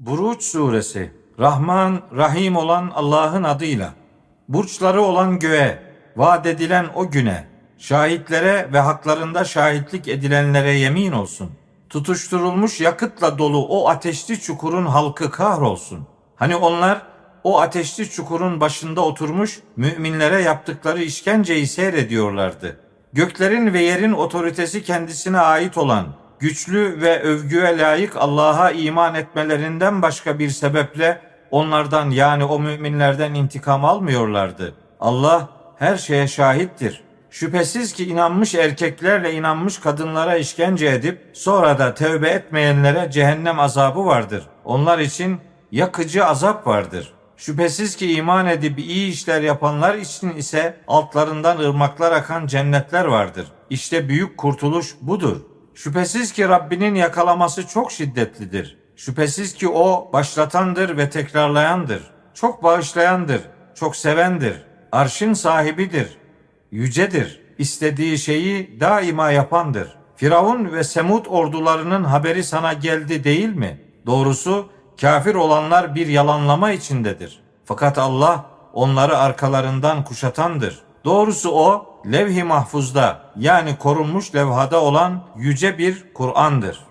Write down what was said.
Buruç suresi Rahman, Rahim olan Allah'ın adıyla. Burçları olan göğe, vaat edilen o güne, şahitlere ve haklarında şahitlik edilenlere yemin olsun. Tutuşturulmuş yakıtla dolu o ateşli çukurun halkı kahrolsun. Hani onlar o ateşli çukurun başında oturmuş müminlere yaptıkları işkenceyi seyrediyorlardı. Göklerin ve yerin otoritesi kendisine ait olan güçlü ve övgüye layık Allah'a iman etmelerinden başka bir sebeple onlardan yani o müminlerden intikam almıyorlardı. Allah her şeye şahittir. Şüphesiz ki inanmış erkeklerle inanmış kadınlara işkence edip sonra da tövbe etmeyenlere cehennem azabı vardır. Onlar için yakıcı azap vardır. Şüphesiz ki iman edip iyi işler yapanlar için ise altlarından ırmaklar akan cennetler vardır. İşte büyük kurtuluş budur. Şüphesiz ki Rabbinin yakalaması çok şiddetlidir. Şüphesiz ki o başlatandır ve tekrarlayandır. Çok bağışlayandır, çok sevendir. Arşın sahibidir, yücedir. İstediği şeyi daima yapandır. Firavun ve Semud ordularının haberi sana geldi değil mi? Doğrusu kafir olanlar bir yalanlama içindedir. Fakat Allah onları arkalarından kuşatandır. Doğrusu o levh-i mahfuzda yani korunmuş levhada olan yüce bir Kur'an'dır.